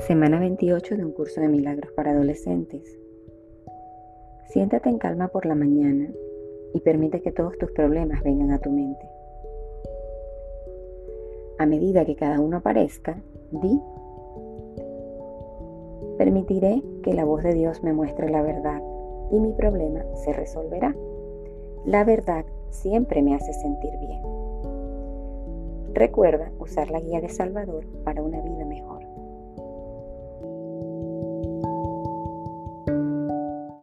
Semana 28 de un curso de milagros para adolescentes. Siéntate en calma por la mañana y permite que todos tus problemas vengan a tu mente. A medida que cada uno aparezca, di, permitiré que la voz de Dios me muestre la verdad y mi problema se resolverá. La verdad siempre me hace sentir bien. Recuerda usar la guía de Salvador para una vida mejor.